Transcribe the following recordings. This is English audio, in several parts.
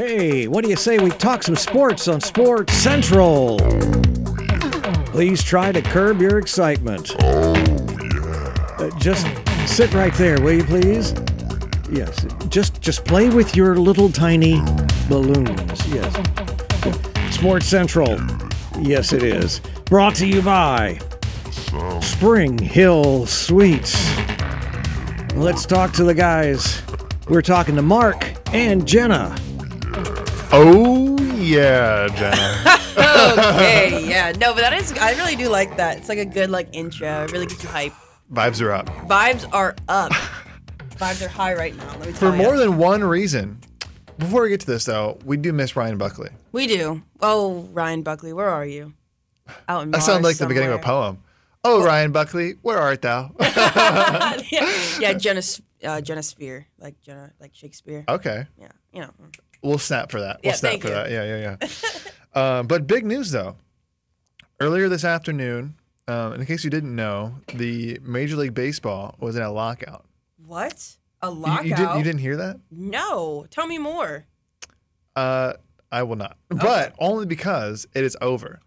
Hey, what do you say we talk some sports on Sports Central? Please try to curb your excitement. Uh, just sit right there, will you please? Yes, just just play with your little tiny balloons. Yes. Sports Central. Yes, it is. Brought to you by Spring Hill Suites. Let's talk to the guys. We're talking to Mark and Jenna. Oh yeah, Jenna. okay, yeah. No, but that is I really do like that. It's like a good like intro. It really gets you hype. Vibes are up. Vibes are up. Vibes are high right now. Let me For more than one reason. Before we get to this though, we do miss Ryan Buckley. we do. Oh, Ryan Buckley, where are you? Out in That sounds like the beginning of a poem. Oh, Ryan Buckley, where art thou? yeah, yeah, Jenna, uh, Jenna Sphere, like Jenna, like Shakespeare. okay, Yeah, you know. We'll snap for that. We'll Yeah, snap for you. that. Yeah, yeah, yeah. um, but big news though. Earlier this afternoon, um, in case you didn't know, the Major League Baseball was in a lockout. What? A lockout? You, didn't. You didn't hear that? No. Tell me more. Uh, I will not. But only because it is over.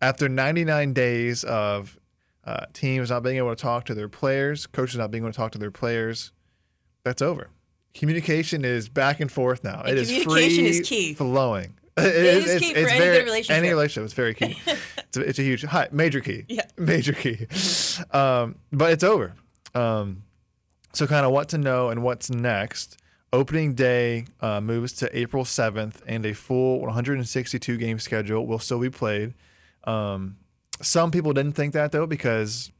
After 99 days of uh, teams not being able to talk to their players, coaches not being able to talk to their players, that's over. Communication is back and forth now. And it is communication free is key. flowing. It is it's, key for it's any good very, relationship. Any relationship is very key. it's, a, it's a huge, high, major key. Yeah. Major key. Um, but it's over. Um, so, kind of what to know and what's next. Opening day uh, moves to April 7th, and a full 162 game schedule will still be played. Um, some people didn't think that though, because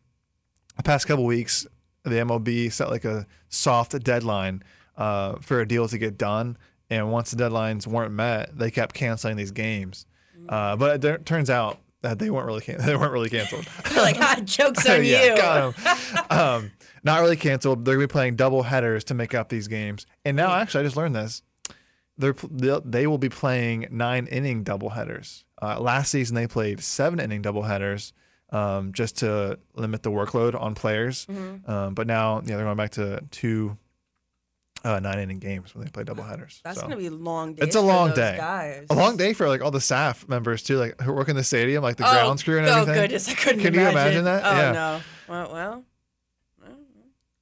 the past couple weeks, the MLB set like a soft deadline uh, for a deal to get done, and once the deadlines weren't met, they kept canceling these games. Uh, but it turns out that they weren't really can- they weren't really canceled. Like, ah, joke's on yeah, you. got 'em. um, not really canceled. They're gonna be playing double headers to make up these games. And now, actually, I just learned this. They're they will be playing nine inning double headers. Uh, last season, they played seven inning double headers um, just to limit the workload on players. Mm-hmm. Um, but now, yeah, they're going back to two uh, nine inning games when they play double headers. That's So. gonna be a long day. It's a long day. Guys. a long day for like all the staff members too, like who work in the stadium, like the Oh, grounds crew and oh, everything. goodness, I couldn't Can you imagine. imagine that? Oh Yeah. no. Well, well.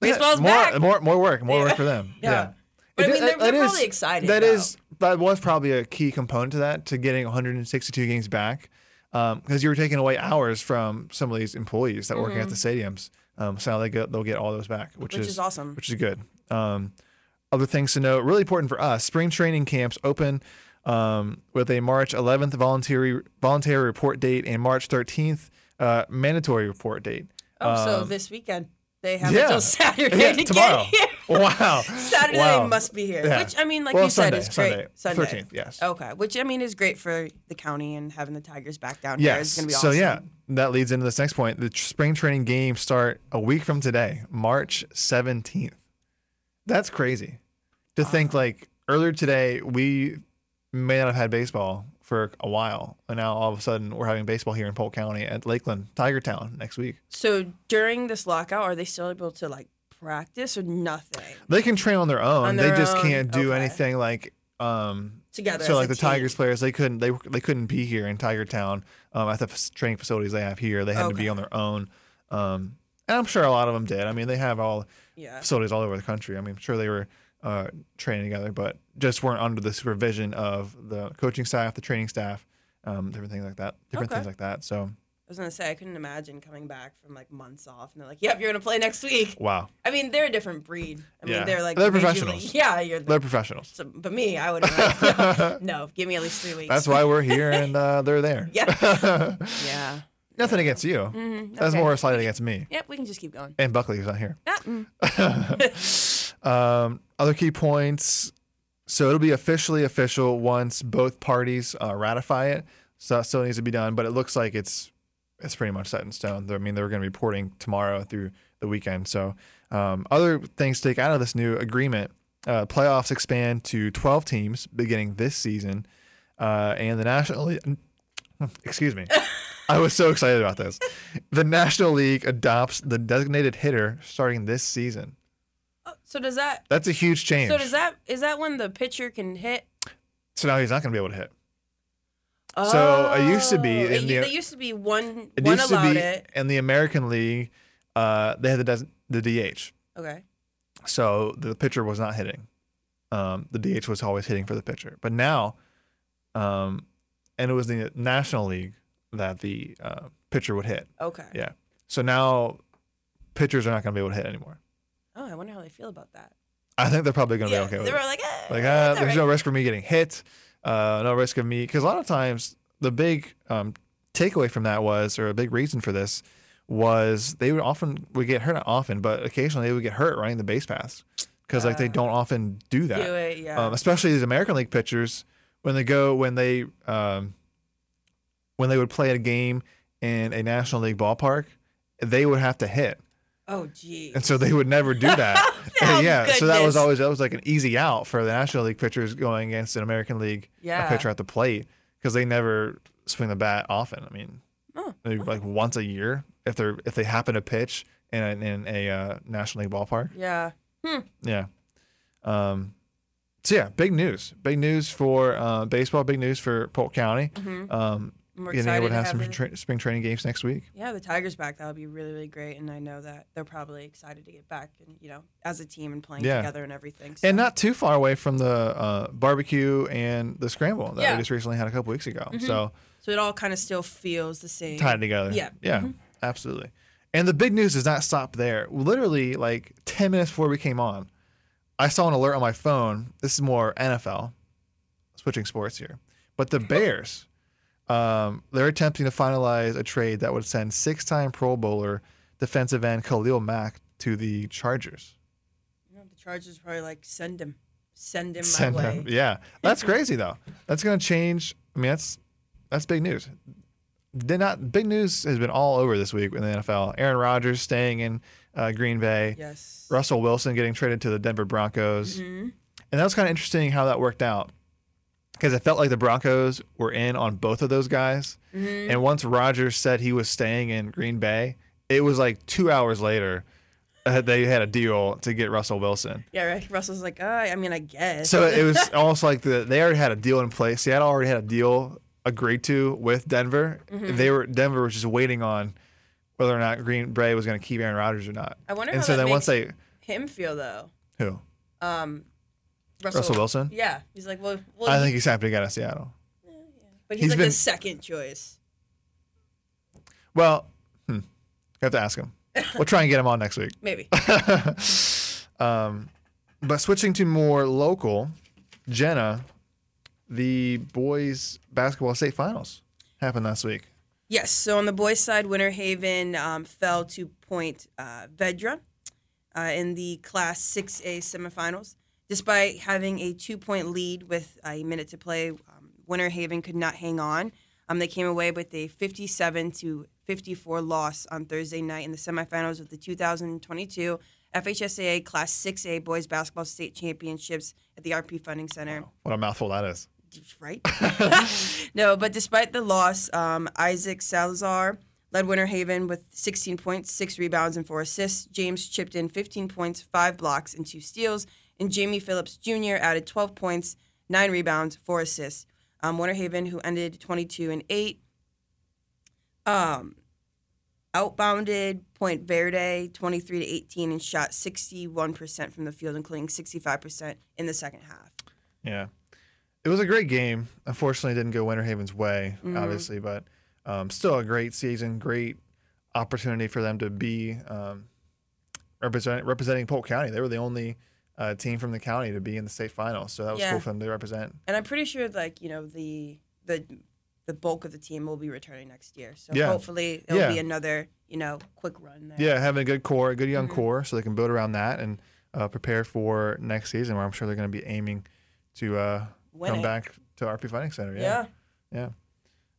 Baseball's more, back. More, more work, more Yeah. work for them. Yeah. yeah. But I mean, they're, that- they're probably is- excited. That is that was probably a key component to that to getting 162 games back because you were taking away hours from some of these employees that are working at the stadiums. Um, so now they get they'll get all those back, which, Mm-hmm. Which is awesome. Which is good. Um, other things to note, really important for us: spring training camps open um, with a March 11th voluntary voluntary report date and March 13th uh, mandatory report date. Oh, so Um, this weekend they have yeah. until Saturday Yeah, to tomorrow. get here. Wow. Saturday Wow. must be here. Yeah. Which I mean, like Well, you said, Sunday, is great. Sunday, Sunday. 13th, yes. Okay. Which I mean is great for the county and having the Tigers back down here. It's Yes. gonna be So awesome. yeah, that leads into this next point. The spring training games start a week from today, March 17th. That's crazy. To think like earlier today we may not have had baseball for a while, and now all of a sudden we're having baseball here in Polk County at Lakeland, Tiger Town next week. So during this lockout, are they still able to like practice or nothing They can train on their own. On they just own, can't do okay. anything like um together? so like the team? Tigers players, they couldn't they they couldn't be here in Tiger Town um, at the f- training facilities they have here. They had to be on their own. Um, and I'm sure a lot of them did. I mean, they have all Yeah. facilities all over the country. I mean, I'm sure they were uh, training together, but just weren't under the supervision of the coaching staff, the training staff, um, different things like that, different Okay. things like that. So I was gonna say I couldn't imagine coming back from like months off and they're like, "Yep, you're gonna play next week." wow, I mean, they're a different breed. I mean, Yeah. they're like They're professionals. Yeah, you're. The, they're professionals. so, but me, I would like, no, no, give me at least three weeks. That's why we're here and uh, they're there. Yeah. Yeah. Nothing against you. Mhm, That's okay. more slight against me Yep, we can just keep going. and Buckley who's not here. Ah, mm. um, other key points. So it'll be officially official once both parties uh, ratify it. So that still needs to be done, but it looks like it's it's pretty much set in stone. I mean, they're going to be reporting tomorrow through the weekend. So um, other things to take out of this new agreement: uh, playoffs expand to 12 teams beginning this season, uh, and the National. Excuse me. I was so excited about this. The National League adopts the designated hitter starting this season. Oh, so does that? That's a huge change. So does that? Is that when the pitcher can hit? So now he's not going to be able to hit. So, it used to be Oh, in it, the- there used to be one. It one used to be it. in the American League. Uh, they had the des- the DH, Okay. so the pitcher was not hitting. Um, the DH was always hitting for the pitcher. But now, um, and it was the National League that the uh, pitcher would hit. Okay. Yeah. So now pitchers are not going to be able to hit anymore. Oh, I wonder how they feel about that. I think they're probably going to yeah, be okay with it. they it. were like, eh, Like, it's uh, there's right. no risk for me getting hit. Uh, no risk of me. Because a lot of times, the big um, takeaway from that was, or a big reason for this, was they would often would get hurt. Not often, but occasionally they would get hurt running the base paths because like they Uh, don't often do that. Do it, yeah. Um, especially these American League pitchers when they go when they um, when they would play a game in a National League ballpark, they would have to hit, oh, gee. and so they would never do that. Oh, yeah, so that was always that was like an easy out for the National League pitchers going against an American League Yeah. pitcher at the plate because they never swing the bat often. I mean, Oh, maybe like once a year if they're if they happen to pitch in a, in a uh, National League ballpark. Yeah. Yeah. Um, so yeah, big news. Big news for uh, baseball. Big news for Polk County. Mhm. Um, We're getting excited able to have, some tra- spring training games next week. Yeah, the Tigers back. That would be really, really great. And I know that they're probably excited to get back and, you know, as a team and playing Yeah. together and everything. So. And not too far away from the uh, barbecue and the scramble that Yeah. we just recently had a couple weeks ago. So so it all kind of still feels the same. tied together. Yeah. Yeah. Absolutely. And the big news does not stop there. Literally, like 10 minutes before we came on, I saw an alert on my phone. This is more NFL, switching sports here. But the Bears, um, they're attempting to finalize a trade that would send six time Pro Bowler defensive end Khalil Mack to the Chargers. You know, the Chargers probably like send him, send him Send my way. him- Yeah. That's crazy, though. That's going to change. I mean, that's that's big news. Did not big news has been all over this week in the NFL. Aaron Rodgers staying in uh, Green Bay. Yes. Russell Wilson getting traded to the Denver Broncos. Mhm. And that was kind of interesting how that worked out because it felt like the Broncos were in on both of those guys. Mm-hmm. And once Rodgers said he was staying in Green Bay, it was like two hours later uh, they had a deal to get Russell Wilson. Yeah, right. Russell's like, uh, I mean, I guess. So it was almost like the, they already had a deal in place. Seattle already had a deal agreed to with Denver. Mm-hmm. They were Denver was just waiting on whether or not Green Bay was going to keep Aaron Rodgers or not. I wonder and how so that then once they him feel though. who Um, Russell, Russell Wilson, Yeah, he's like, well, well I he- think he's happy to get out of Seattle. but he's, he's like been- the second choice. Well, hmm, you have to ask him. We'll try and get him on next week. Maybe. Um, but switching to more local, Jenna, the boys basketball state finals happened last week. Yes. So on the boys' side, Winter Haven um, fell to Ponte uh, Vedra uh, in the Class 6A semifinals. Despite having a two-point lead with a minute to play, um, Winter Haven could not hang on. Um, they came away with a 57 to 54 loss on Thursday night in the semifinals of the 2022 FHSAA Class 6A Boys Basketball State Championships at the RP Funding Center What a mouthful that is. Right? no, but despite the loss, um, Isaac Salazar led Winter Haven with 16 points, six rebounds, and four assists. James chipped in 15 points, five blocks, and two steals. And Jamie Phillips Jr. added 12 points, nine rebounds, four assists. Um, Winter Haven, who ended 22 and eight, um, outbounded Ponte Vedra 23 to 18 and shot 61% from the field, including 65% in the second half. Yeah. It was a great game. Unfortunately, it didn't go Winter Haven's way, Mm-hmm. obviously, but um, still a great season, great opportunity for them to be um, represent, representing Polk County. They were the only uh, team from the county to be in the state finals, so that was Yeah. cool for them to represent. And I'm pretty sure like, you know, the the the bulk of the team will be returning next year. So Yeah. hopefully it'll Yeah. be another, you know, quick run there. Yeah, having a good core, a good Mm-hmm. young core, so they can build around that and uh, prepare for next season, where I'm sure they're going to be aiming to uh, Win come back to RP Funding Center. Yeah. Yeah.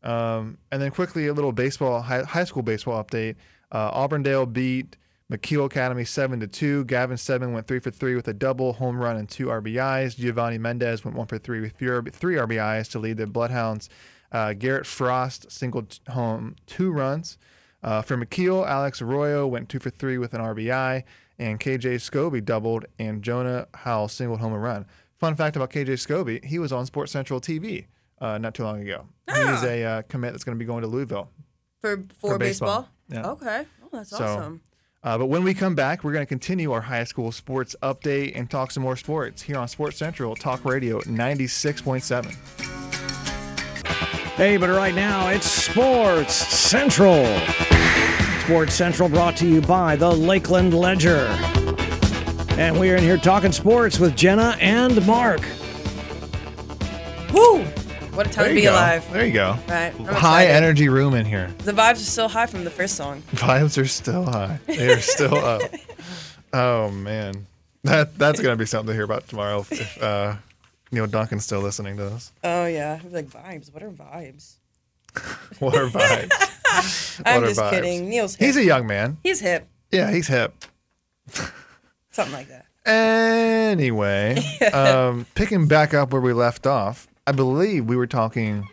Um, and then quickly, a little baseball, high, high school baseball update. Uh, Auburndale beat McKeel Academy 7 to 2. Gavin Stedman went 3 for 3 with a double, home run, and two RBIs. Giovanni Mendez went 1 for 3 with three three RBIs to lead the Bloodhounds. Uh, Garrett Frost singled home two runs. Uh, for McKeel, Alex Arroyo went 2 for 3 with an RBI. And KJ Scobie doubled, and Jonah Howell singled home a run. Fun fact about KJ Scobie, he was on Sports Central TV uh, not too long ago. He's a uh, commit that's going to be going to Louisville. For for, baseball. baseball. Yeah. Okay. Oh, that's So- awesome. Uh, but when we come back, we're going to continue our high school sports update and talk some more sports here on Sports Central Talk Radio 96.7. Hey, but right now it's Sports Central. Sports Central brought to you by the Lakeland Ledger. And we're in here talking sports with Jenna and Mark. Woo! What a time to be go. alive. There you go. Right. I'm High excited. energy room in here. The vibes are still high from the first song. Vibes are still high. They are still up. Oh man, that that's gonna be something to hear about tomorrow if, if uh, Neil Duncan's still listening to this. Oh yeah. Like vibes. What are vibes? What are vibes? I'm What just vibes? kidding. Neil's hip. He's a young man. He's hip. Yeah, he's hip. Something like that. Anyway, um, picking back up where we left off, I believe we were talking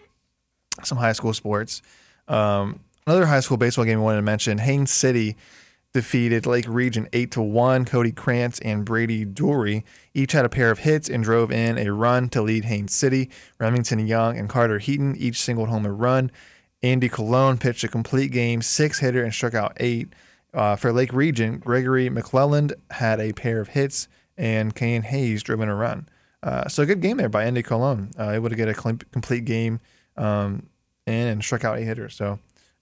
some high school sports. Um, another high school baseball game I wanted to mention: Haines City defeated Lake Region eight to one. Cody Krantz and Brady Dury each had a pair of hits and drove in a run to lead Haines City. Remington Young and Carter Heaton each singled home a run. Andy Cologne pitched a complete game, six hitter, and struck out eight. Uh, for Lake Region, Gregory McClelland had a pair of hits, and Kane Hayes drove in a run. Uh, so a good game there by Andy Cologne, uh, able to get a complete game um, and struck out eight hitters. So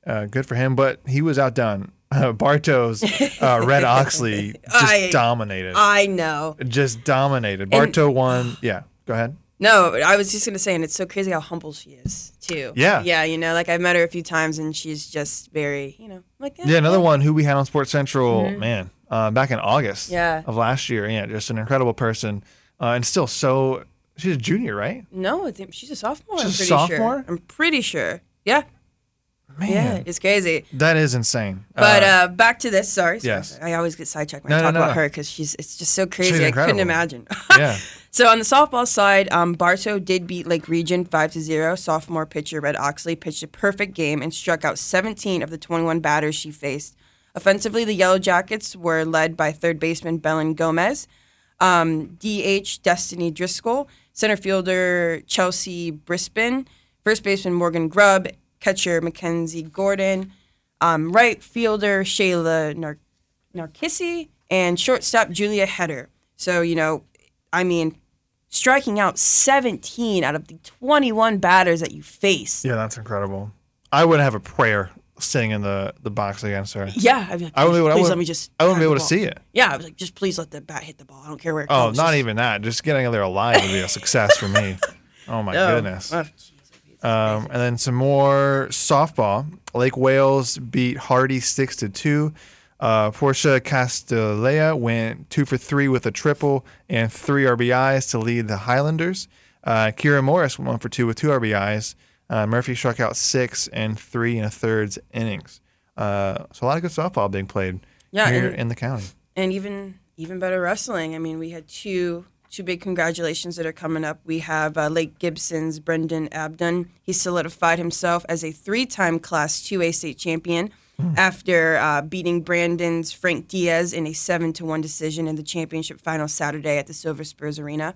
uh, good for him, but he was outdone. Uh, Bartow's, uh, Red Oxley just I- dominated. I know. just dominated. And- Bartow won. Yeah, go ahead. No, I was just gonna say, and it's so crazy how humble she is too. Yeah. Yeah, you know, like I've met her a few times, and she's just very, you know, like Yeah, another one who we had on Sports Central, man, uh, back in August Mm-hmm. Yeah. of last year. Yeah, just an incredible person, uh, and still so. She's a junior, right? No, I think she's a sophomore. I'm She's a pretty sophomore? sure. I'm pretty sure. Yeah. Man, Yeah, it's crazy. that is insane. But uh, back to this. Sorry. sorry, yes. I always get sidetracked when No, I talk no, about no. her because she's it's just so crazy. I couldn't imagine. yeah, So on the softball side, um, Bartow did beat Lake Region five to zero. Sophomore pitcher Red Oxley pitched a perfect game and struck out 17 of the 21 batters she faced. Offensively, the Yellow Jackets were led by third baseman Belen Gomez, um, DH Destiny Driscoll, center fielder Chelsea Brispin, first baseman Morgan Grubb, catcher Mackenzie Gordon, um, right fielder Shayla Nar- Narcissi, and shortstop Julia Heder. So, you know, I mean, striking out 17 out of the 21 batters that you face. yeah, that's incredible. I would have a prayer sitting in the, the box against her. Yeah, I'd be like, I wouldn't be able, I please wouldn't- let me just. I wouldn't be able to see it. Yeah, I was like, just please let the bat hit the ball. I don't care where it Oh, goes. not Just- even that. Just getting there alive would be a success for me. Oh my No. goodness. Oh, Um, and then some more softball. Lake Wales beat Hardy six to two. Uh, Portia Castellea went two for three with a triple and three RBIs to lead the Highlanders. Uh, Kira Morris went one for two with two RBIs. Uh, Murphy struck out six and three and a thirds innings. Uh, so a lot of good softball being played Yeah, here and- in the county. and even even better wrestling. I mean, we had two two big congratulations that are coming up. We have uh, Lake Gibson's Brendan Abdon. He solidified himself as a three-time Class 2A state champion after uh, beating Brandon's Frank Diaz in a seven to one decision in the championship final Saturday at the Silver Spurs Arena.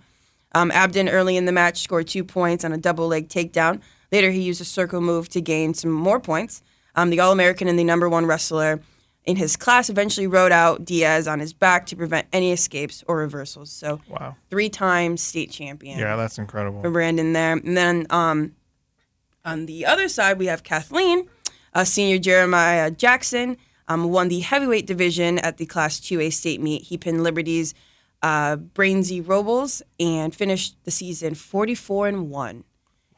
Um, Abden early in the match scored two points on a double leg takedown. Later, he used a circle move to gain some more points. Um, the All American and the number one wrestler in his class eventually rode out Diaz on his back to prevent any escapes or reversals. So, Wow. three time state champion Yeah, that's incredible. for Brandon there. And then um, on the other side, we have Kathleen, uh, senior Jeremiah Jackson, um, won the heavyweight division at the Class 2A state meet. He pinned Liberty's uh, Brainsy Robles and finished the season 44 and 1.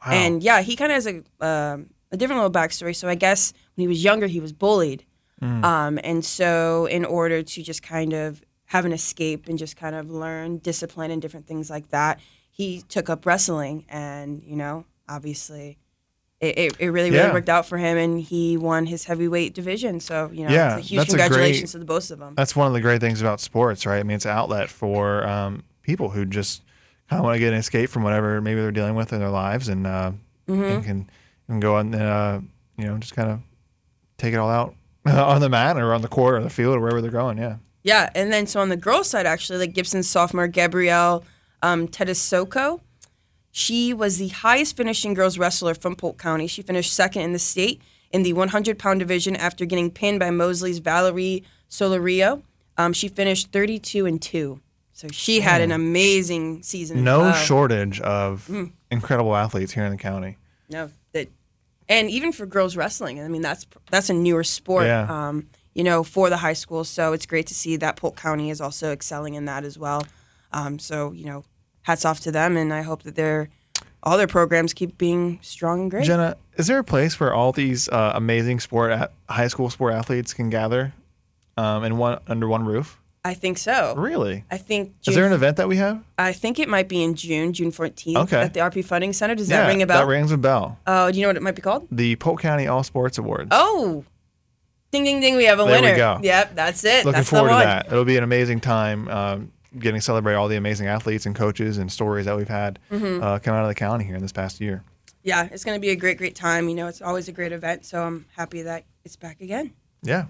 Wow. And yeah, he kind of has a, um a different little backstory. So I guess when he was younger, he was bullied. Um, and so, in order to just kind of have an escape and just kind of learn discipline and different things like that, he took up wrestling. And, you know, obviously, it, it, it really, really Yeah. worked out for him. And he won his heavyweight division. So, you know, Yeah, it's a huge that's a great- congratulations to the both of them. That's one of the great things about sports, right? I mean, it's an outlet for um, people who just kind of want to get an escape from whatever maybe they're dealing with in their lives, and, uh, Mm-hmm. and can and go on, and, uh, you know, just kind of take it all out on the mat or on the court or the field or wherever they're going. Yeah. Yeah, and then so on the girls' side, actually, Lake Gibson's sophomore Gabrielle um, Tedesoko. She was the highest finishing girls wrestler from Polk County. She finished second in the state in the 100 pound division after getting pinned by Mosley's Valerie Solario. Um, she finished 32 and 2. So she had an amazing season. No well. shortage of Mm. incredible athletes here in the county. No, that, and even for girls wrestling, I mean that's that's a newer sport. Yeah. Um, you know, for the high school, so it's great to see that Polk County is also excelling in that as well. Um, so you know, hats off to them, and I hope that their all their programs keep being strong and great. Jenna, is there a place where all these uh, amazing sport at high school sport athletes can gather um, in one under one roof? I think so. Really? I think. Is there an event that we have? I think it might be in June, June fourteenth, Okay. at the RP Funding Center. Does yeah, that ring a bell? That rings a bell. Oh, do you know what it might be called? The Polk County All Sports Awards. Oh, ding ding ding! We have a There we winner. go. Yep, that's it. Looking that's forward to that. It'll be an amazing time um, getting to celebrate all the amazing athletes and coaches and stories that we've had Mm-hmm. uh, come out of the county here in this past year. yeah, it's going to be a great, great time. You know, it's always a great event. So I'm happy that it's back again. Yeah,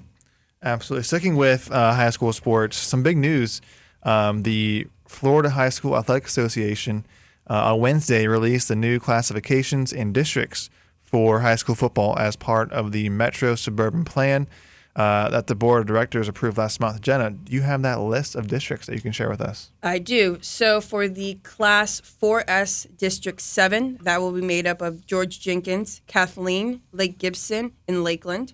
absolutely. Sticking with uh, high school sports, some big news. Um, the Florida High School Athletic Association uh, on Wednesday released the new classifications and districts for high school football as part of the Metro Suburban Plan uh, that the board of directors approved last month. Jenna, do you have that list of districts that you can share with us? I do. So for the Class 4S District 7, that will be made up of George Jenkins, Kathleen, Lake Gibson, and Lakeland.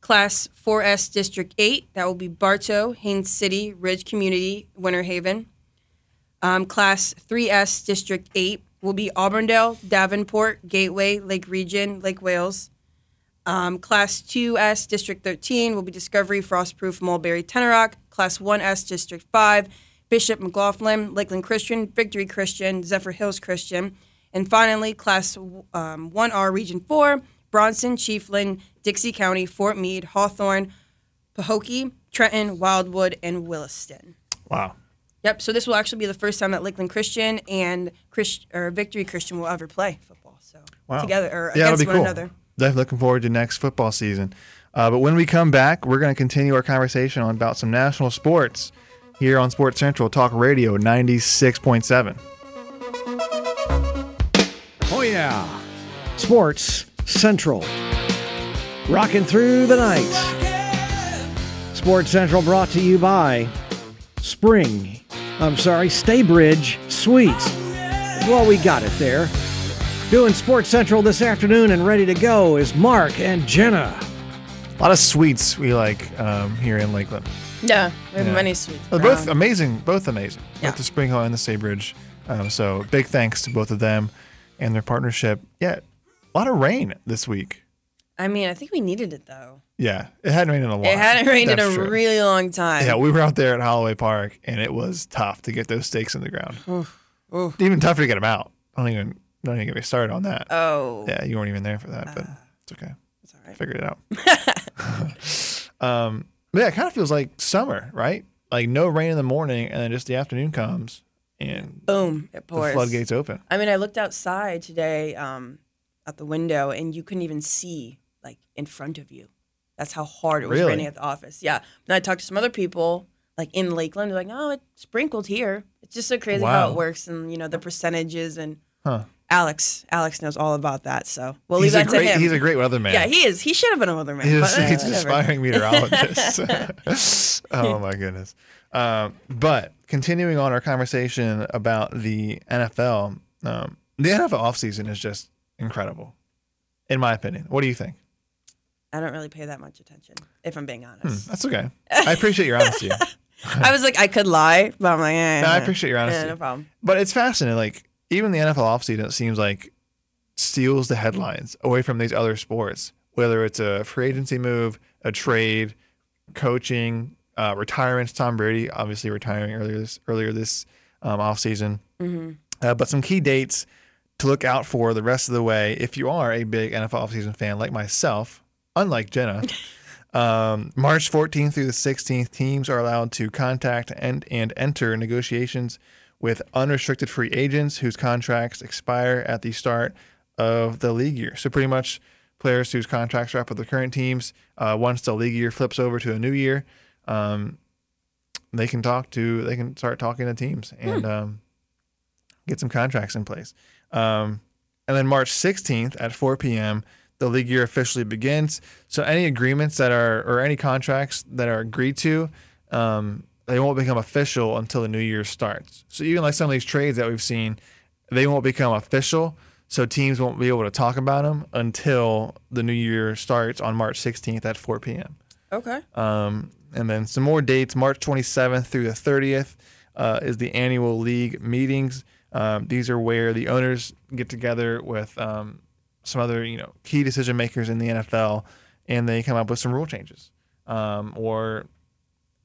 Class 4S District 8, that will be Bartow, Haines City, Ridge Community, Winter Haven. Um, class 3S District 8 will be Auburndale, Davenport, Gateway, Lake Region, Lake Wales. Um, class 2S District 13 will be Discovery, Frostproof, Mulberry, Tenoroc. Class 1S District 5, Bishop, McLaughlin, Lakeland Christian, Victory Christian, Zephyrhills Christian. And finally, Class um, 1R Region 4, Bronson, Chiefland, Dixie County, Fort Meade, Hawthorne, Pahokee, Trenton, Wildwood, and Williston. Wow. Yep. So this will actually be the first time that Lakeland Christian and Christ, or Victory Christian will ever play football. So Wow. together or yeah, against be one cool. another. Definitely looking forward to next football season. Uh, but when we come back, we're going to continue our conversation on about some national sports here on Sports Central Talk Radio 96.7. Oh, yeah. Sports Central. Rocking through the night. Sports Central brought to you by Spring. I'm sorry, Staybridge Suites. Well, we got it there. Doing Sports Central this afternoon and ready to go is Mark and Jenna. A lot of sweets we like um, here in Lakeland. Yeah, we have Yeah. many sweets. Uh, both around. amazing, both amazing. Yeah. Both the Spring Hill and the Staybridge. Um, so big thanks to both of them and their partnership. Yeah, a lot of rain this week. I mean, I think we needed it though. Yeah, it hadn't rained in a while. It hadn't rained in That's a true. really long time. Yeah, we were out there at Holloway Park, and it was tough to get those stakes in the ground. Even tougher to get them out. I don't even don't even get me started on that. Oh, yeah, you weren't even there for that, but it's okay. that's all right. Figured it out. um, but yeah, it kind of feels like summer, right? Like no rain in the morning, and then just the afternoon comes, and Boom! It the pours. floodgates open. I mean, I looked outside today um, at the window, and you couldn't even see like in front of you. That's how hard it was Really? raining at the office. Yeah. Then I talked to some other people, like in Lakeland, they're like, "Oh, it sprinkled here." It's just so crazy how it works, and you know the percentages. And Huh. Alex, Alex knows all about that. So we'll He's leave a that great to him. he's a great weatherman. yeah, he is. He should have been a weatherman. He's, but, uh, he's an aspiring meteorologist. oh my goodness. Um, but continuing on our conversation about the NFL, um, the NFL offseason is just incredible, in my opinion. What do you think? I don't really pay that much attention, if I'm being Hmm, honest. that's okay. I appreciate your honesty. I was like, I could lie, but I'm like, eh, No, I eh, appreciate your eh, honesty. no problem. But it's fascinating. Like even the NFL offseason, it seems like steals the headlines away from these other sports. Whether it's a free agency move, a trade, coaching, uh, retirements. Tom Brady obviously retiring earlier this earlier this um, offseason. Uh, but some key dates to look out for the rest of the way if you are a big NFL offseason fan like myself, unlike Jenna. Um, March 14th through the 16th, teams are allowed to contact and, and enter negotiations with unrestricted free agents whose contracts expire at the start of the league year. So, pretty much players whose contracts are up with the current teams, uh, once the league year flips over to a new year, um, they can talk to, they can start talking to teams. And um, get some contracts in place. Um, and then March 16th at 4 p.m., the league year officially begins. So any agreements that are or any contracts that are agreed to, um, they won't become official until the new year starts. So even like some of these trades that we've seen, they won't become official. So teams won't be able to talk about them until the new year starts on March 16th at 4 p.m. Okay. Um, and then some more dates: March 27th through the 30th uh, is the annual league meetings. Um, these are where the owners get together with um, some other, you know, key decision makers in the NFL, and they come up with some rule changes um, or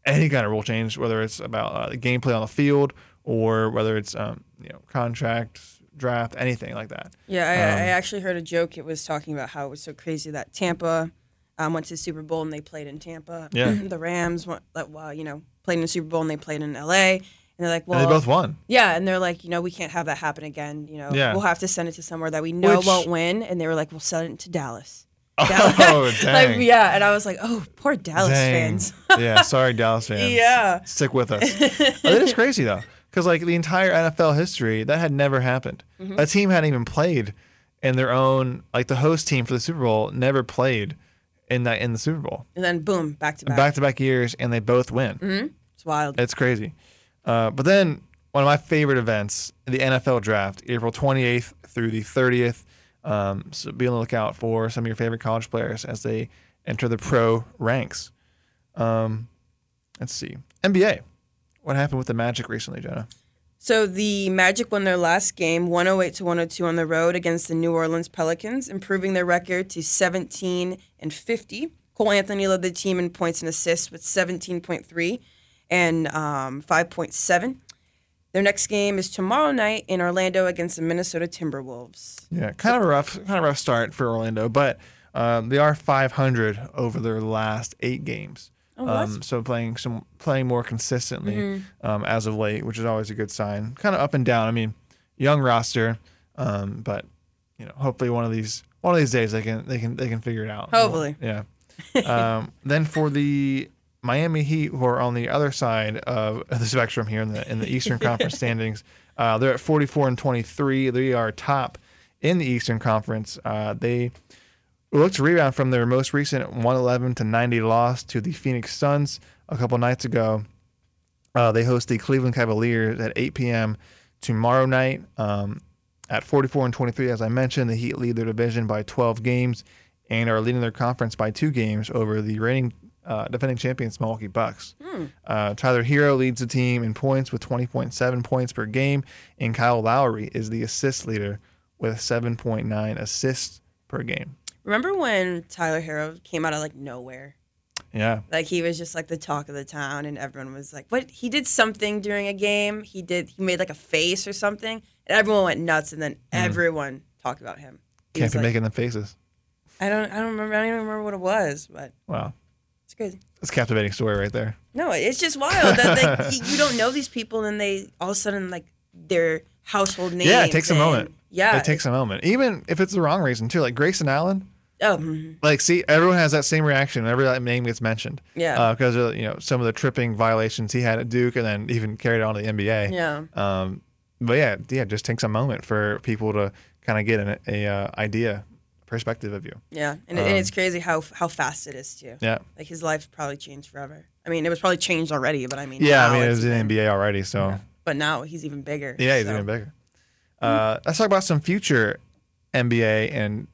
any kind of rule change, whether it's about uh, the gameplay on the field or whether it's um, you know contract, draft, anything like that. Yeah, I, Um, I actually heard a joke. It was talking about how it was so crazy that Tampa um, went to the Super Bowl and they played in Tampa. Yeah. the Rams went, like, well, you know, played in the Super Bowl and they played in L.A. And they're like, well, and they both won. yeah, and they're like, you know, we can't have that happen again. You know, Yeah. we'll have to send it to somewhere that we know Which- won't win. And they were like, we'll send it to Dallas. Oh, dang. like, yeah, and I was like, oh, poor Dallas Dang. fans. yeah, sorry, Dallas fans. yeah. stick with us. Oh, that is crazy though, because like the entire NFL history, that had never happened. Mm-hmm. A team hadn't even played in their own, like the host team for the Super Bowl never played in that in the Super Bowl. And then boom, back to back. Back to back years, and they both win. Mm-hmm. It's wild. It's crazy. Uh, but then one of my favorite events, the NFL Draft, April 28th through the 30th. Um, so be on the lookout for some of your favorite college players as they enter the pro ranks. Um, let's see. NBA. What happened with the Magic recently, Jenna? So the Magic won their last game, 108 to 102 on the road against the New Orleans Pelicans, improving their record to 17 and 50. Cole Anthony led the team in points and assists with 17.3 and um, 5.7. Their next game is tomorrow night in Orlando against the Minnesota Timberwolves. Yeah, kind of a rough, kind of rough start for Orlando, but um, they are 500 over their last eight games. Oh, um, so playing some playing more consistently um, as of late, which is always a good sign. Kind of up and down. I mean, young roster, um, but you know, hopefully one of these one of these days they can they can they can figure it out. Hopefully. yeah. um, then for the Miami Heat, who are on the other side of the spectrum here in the in the Eastern Conference standings, uh, they're at 44 and 23. They are top in the Eastern Conference. Uh, they look to rebound from their most recent 111 to 90 loss to the Phoenix Suns a couple nights ago. Uh, they host the Cleveland Cavaliers at 8 p.m. tomorrow night. Um, at 44 and 23, as I mentioned, the Heat lead their division by 12 games and are leading their conference by two games over the reigning uh, defending champions Milwaukee Bucks. Uh, Tyler Herro leads the team in points with 20.7 points per game, and Kyle Lowry is the assist leader with 7.9 assists per game. Remember when Tyler Herro came out of like nowhere? Yeah. Like he was just like the talk of the town, and everyone was like, "What?" He did something during a game. He did. He made like a face or something, and everyone went nuts. And then everyone talked about him. He Can't be like- making them faces. I don't. I don't remember. I don't even remember what it was, but Wow. It's crazy. That's a captivating story right there. No, it's just wild that like, you don't know these people, and they all of a sudden like their household names. yeah, it takes a moment. Yeah, It takes a moment. Even if it's the wrong reason, too. Like Grayson Allen, Oh, mhm. like, see, everyone has that same reaction whenever that name gets mentioned. Yeah. Because, of, you know, some of the tripping violations he had at Duke and then even carried on to the NBA. yeah. Um, but yeah, yeah, it just takes a moment for people to kind of get an a, uh, idea, perspective of you. Yeah, and, it and it's crazy how how fast it is too. Um, Yeah. Like his life probably changed forever. I mean, it was probably changed already, but I mean, Yeah, I mean, it was in the NBA already, so but now he's even bigger. yeah, he's so. even bigger. Uh, let's talk about some future NBA and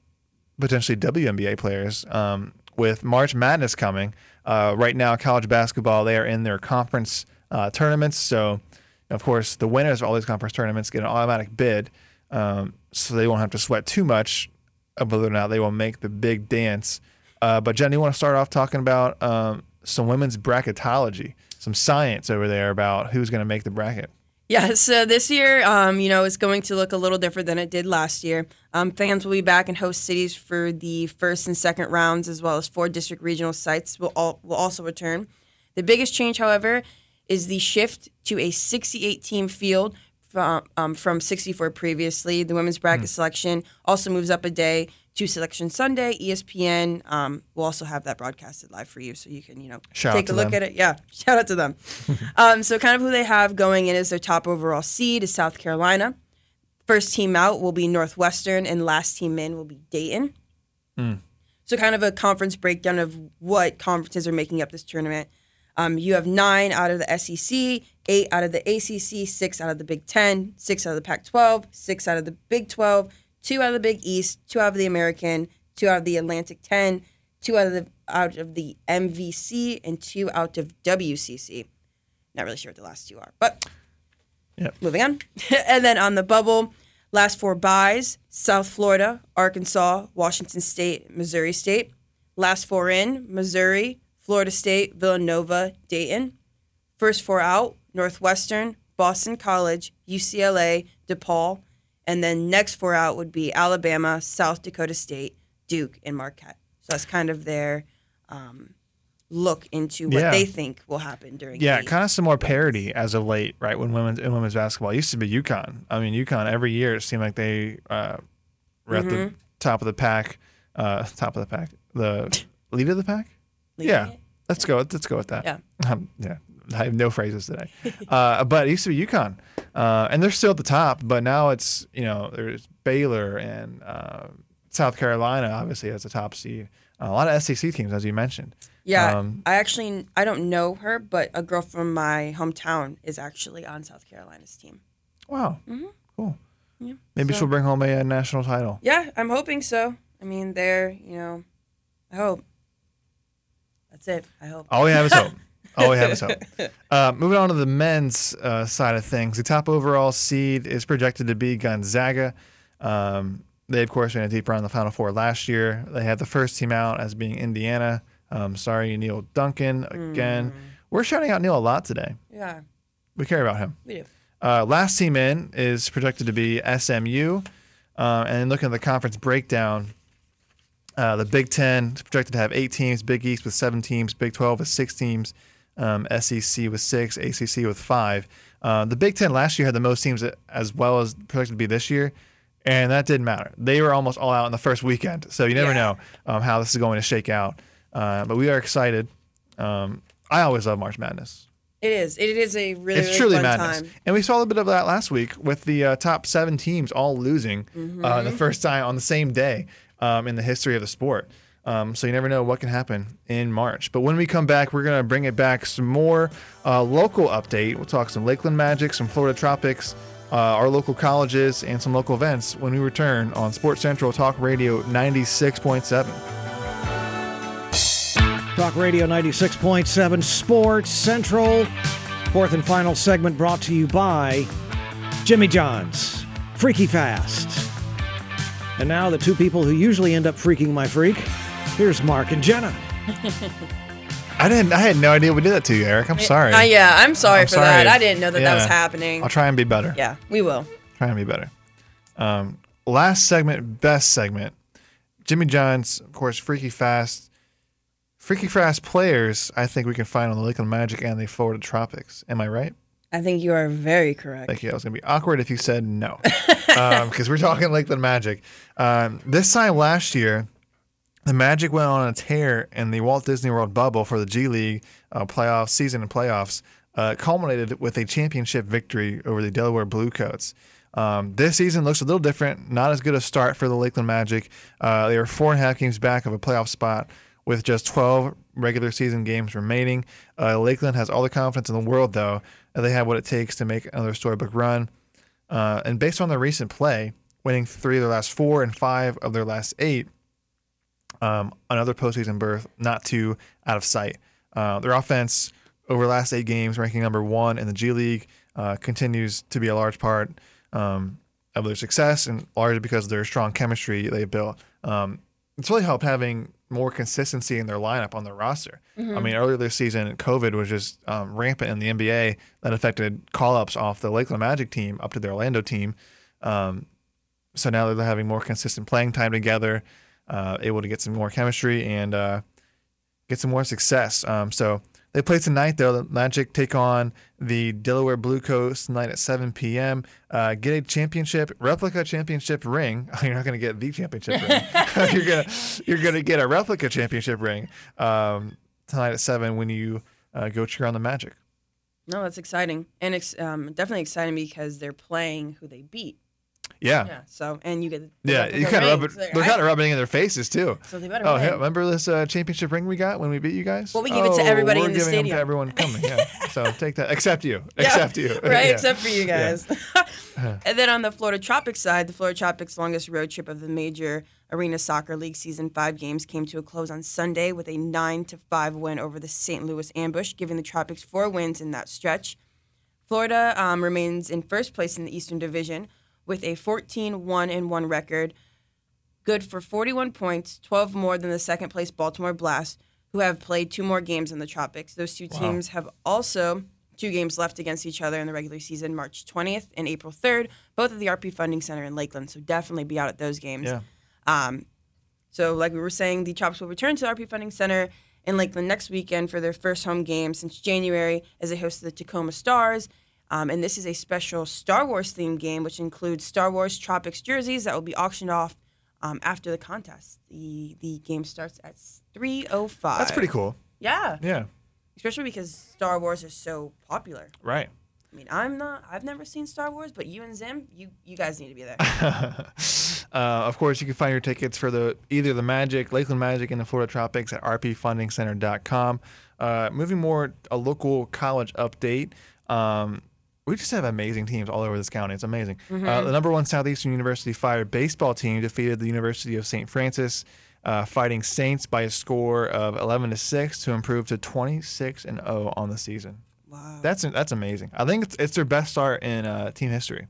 potentially WNBA players. Um, with March Madness coming, uh, right now, college basketball, they are in their conference uh, tournaments. So, of course, the winners of all these conference tournaments get an automatic bid. Um, so they won't have to sweat too much of whether or not they will make the big dance. Uh, but, Jen, you want to start off talking about um, some women's bracketology, some science over there about who's going to make the bracket? Yeah, so this year, um, you know, it's going to look a little different than it did last year. Um, fans will be back in host cities for the first and second rounds, as well as four district regional sites will all will also return. The biggest change, however, is the shift to a 68 team field from um, from 64 previously. The women's bracket selection also moves up a day to Selection Sunday. ESPN um, will also have that broadcasted live for you, so you can you know Shout take a look them. at it. Yeah, shout out to them. um, so kind of who they have going in as their top overall seed is South Carolina. First team out will be Northwestern, and last team in will be Dayton. So, kind of a conference breakdown of what conferences are making up this tournament. Um, you have nine out of the SEC, eight out of the ACC, six out of the Big Ten, six out of the Pac 12, six out of the Big 12, two out of the Big East, two out of the American, two out of the Atlantic 10, two out of the out of the MVC, and two out of WCC. Not really sure what the last two are, but Yep. moving on. and then on the bubble, last four byes South Florida, Arkansas, Washington State, Missouri State. Last four in Missouri, Florida State, Villanova, Dayton. First four out Northwestern, Boston College, UCLA, DePaul. And then next four out would be Alabama, South Dakota State, Duke, and Marquette. So that's kind of their um, look into what Yeah. they think will happen during Yeah, kind of some more parity as of late, right? When women's in women's basketball it used to be UConn. I mean, UConn every year it seemed like they uh, were at Mm-hmm. the top of the pack, uh, top of the pack, the lead of the pack. leading yeah, it. let's go. Let's go with that. Yeah. Um, yeah. I have no phrases today, uh, but it used to be UConn, uh, and they're still at the top. But now it's you know there's Baylor and uh, South Carolina, obviously as a top seed. a lot of SEC teams, as you mentioned. Yeah, Um, I actually I don't know her, but a girl from my hometown is actually on South Carolina's team. Wow, cool. Mm-hmm. Yeah, Maybe so- she'll bring home a, uh national title. Yeah, I'm hoping so. I mean, they're you know, I hope. That's it. I hope. All we have is hope. All we have is hope. Uh, moving on to the men's uh, side of things, the top overall seed is projected to be Gonzaga. Um, they, of course, went a deep run in the Final Four last year. They had the first team out as being Indiana. Um, sorry, Neil Duncan again. We're shouting out Neil a lot today. Yeah, We care about him. we do. Uh, last team in is projected to be SMU. Uh, and then looking at the conference breakdown, uh, the Big Ten is projected to have eight teams, Big East with seven teams, Big 12 with six teams, um, SEC with six, ACC with five. Uh, the Big Ten last year had the most teams as well as projected to be this year, and that didn't matter. They were almost all out in the first weekend, so you never Yeah. know um, how this is going to shake out. Uh, but we are excited. Um, I always love March Madness It is. It is a really, it's really truly madness. time. And we saw a little bit of that last week with the uh, top seven teams all losing Mm-hmm. uh, the first time on the same day um, in the history of the sport. Um, so you never know what can happen in March. But when we come back, we're going to bring it back some more uh, local update. We'll talk some Lakeland Magic, some Florida Tropics, uh, our local colleges, and some local events when we return on Sports Central Talk Radio 96.7. Talk Radio 96.7 Sports Central. Fourth and final segment brought to you by Jimmy John's Freaky Fast. And now the two people who usually end up freaking my freak. Here's Mark and Jenna. I didn't. I had no idea we did that to you, Eric. I'm sorry. Uh, yeah, I'm sorry I'm for sorry that. if- I didn't know that that was happening. I'll try and be better. Yeah, we will. trying to be better. Um, last segment, best segment. Jimmy John's, of course, Freaky Fast. Freaky Fast players, I think we can find on the Lakeland Magic and the Florida Tropics. Am I right? I think you are very correct. Thank you. I was going to be awkward if you said no, because we're talking Lakeland Magic. Um, this time last year, the Magic went on a tear in the Walt Disney World bubble for the G League uh, playoff season and playoffs, uh, culminated with a championship victory over the Delaware Bluecoats. Um, this season looks a little different. Not as good a start for the Lakeland Magic. Uh, they are four and a half games back of a playoff spot with just 12 regular season games remaining. Uh, Lakeland has all the confidence in the world, though, they have what it takes to make another storybook run. Uh, and based on their recent play, winning three of their last four and five of their last eight, um, another postseason berth not too out of sight. Uh, their offense over the last eight games, ranking number one in the G League, uh, continues to be a large part um, of their success, and largely because of their strong chemistry they built. Um, it's really helped having more consistency in their lineup on their roster. I mean, earlier this season, COVID was just um, rampant in the NBA. That affected call ups off the Lakeland Magic team up to the Orlando team. Um, so now they're having more consistent playing time together, uh, able to get some more chemistry and uh, get some more success. Um, so they play tonight, though. The Magic take on the Delaware Bluecoats tonight at 7 p.m. Uh, get a championship, replica championship ring. You're not going to get the championship ring. you're gonna you're gonna get a replica championship ring um, tonight at 7 when you uh, go cheer on the Magic. No, that's exciting, and it's um, definitely exciting because they're playing who they beat. Yeah. Yeah. So and you get Yeah, you kind of rub it. They're kind of rubbing it in their faces too. So they better Oh, win. yeah, remember this uh, championship ring we got when we beat you guys? Well, we gave it to everybody we're in the giving them to everyone coming. Yeah, so take that. Except you. Yeah, Except you. right? Yeah. Except for you Yeah. guys. and then on the Florida Tropics side, the Florida Tropics' longest road trip of the major Arena Soccer League season five games came to a close on Sunday with a nine to five win over the St. Louis Ambush, giving the Tropics four wins in that stretch. Florida um, remains in first place in the Eastern Division with a 14 1 1 record, good for 41 points, 12 more than the second place Baltimore Blast, who have played two more games in the Tropics. Those two teams have also two games left against each other in the regular season, March 20th and April 3rd, both at the RP Funding Center in Lakeland. So definitely be out at those games. Yeah. Um, so, like we were saying, the Chops will return to the RP Funding Center in Lakeland next weekend for their first home game since January as they host the Tacoma Stars. Um, and this is a special Star Wars themed game, which includes Star Wars Tropics jerseys that will be auctioned off um, after the contest. The the game starts at 3:05. That's pretty cool. Yeah, Yeah. especially because Star Wars is so popular. Right. I mean, I'm not. I've never seen Star Wars, but you and Zim, you you guys need to be there. Uh, of course, you can find your tickets for the either the Magic, Lakeland Magic, and the Florida Tropics at rpfundingcenter.com. Uh, moving more a local college update. Um, we just have amazing teams all over this county. It's amazing. Uh, the number one Southeastern University Fire baseball team defeated the University of St. Francis, uh, fighting Saints by a score of 11 to six to improve to 26 and 0 on the season. wow. That's that's amazing. I think it's, it's their best start in uh, team history.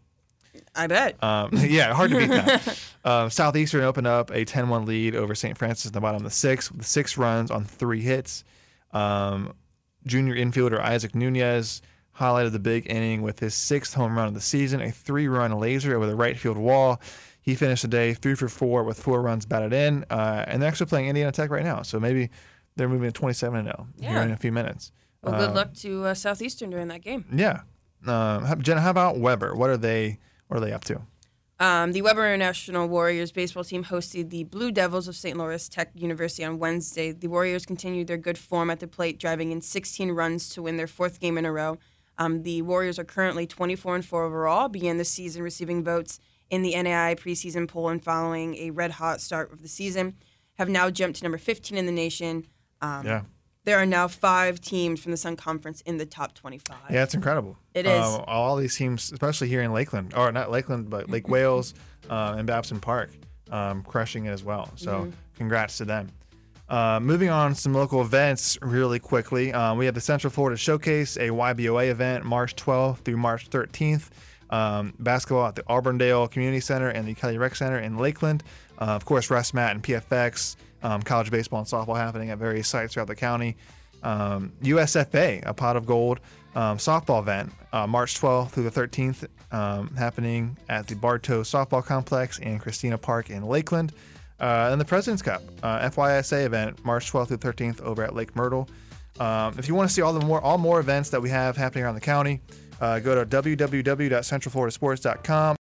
I bet. Um, yeah, hard to beat that. um, Southeastern opened up a 10-1 lead over St. Francis in the bottom of the sixth with six runs on three hits. Um, junior infielder Isaac Nunez highlighted the big inning with his sixth home run of the season, a three-run laser over the right field wall. He finished the day three for four with four runs batted in, uh, and they're actually playing Indiana Tech right now. So maybe they're moving to 27 and 0 here in a few minutes. well, good uh, luck to uh, Southeastern during that game. Yeah. Um, Jenna, how about Webber? What are they? What are they up to? Um, the Webber International Warriors baseball team hosted the Blue Devils of St. Louis Tech University on Wednesday. The Warriors continued their good form at the plate, driving in 16 runs to win their fourth game in a row. Um, the Warriors are currently 24 and 4 overall, began the season receiving votes in the NAIA preseason poll and following a red hot start of the season, have now jumped to number 15 in the nation. Um, Yeah. There are now five teams from the Sun Conference in the top 25. Yeah, it's incredible. It is. Uh, all these teams, especially here in Lakeland, or not Lakeland, but Lake Wales uh, and Babson Park, um, crushing it as well. So, Mm-hmm. congrats to them. Uh, moving on, some local events really quickly. Um, we have the Central Florida Showcase, a YBOA event, March 12th through March 13th. Um, basketball at the Auburndale Community Center and the Kelly Rec Center in Lakeland. Uh, of course, RussMatt and PFX, um, college baseball and softball happening at various sites throughout the county. Um, USFA, a pot of gold um, softball event, uh, March 12th through the 13th, um, happening at the Bartow Softball Complex and Christina Park in Lakeland. Uh, and the President's Cup, uh, FYSA event, March 12th through 13th over at Lake Myrtle. Um, if you want to see all the more all more events that we have happening around the county, uh, go to www.centralfloridasports.com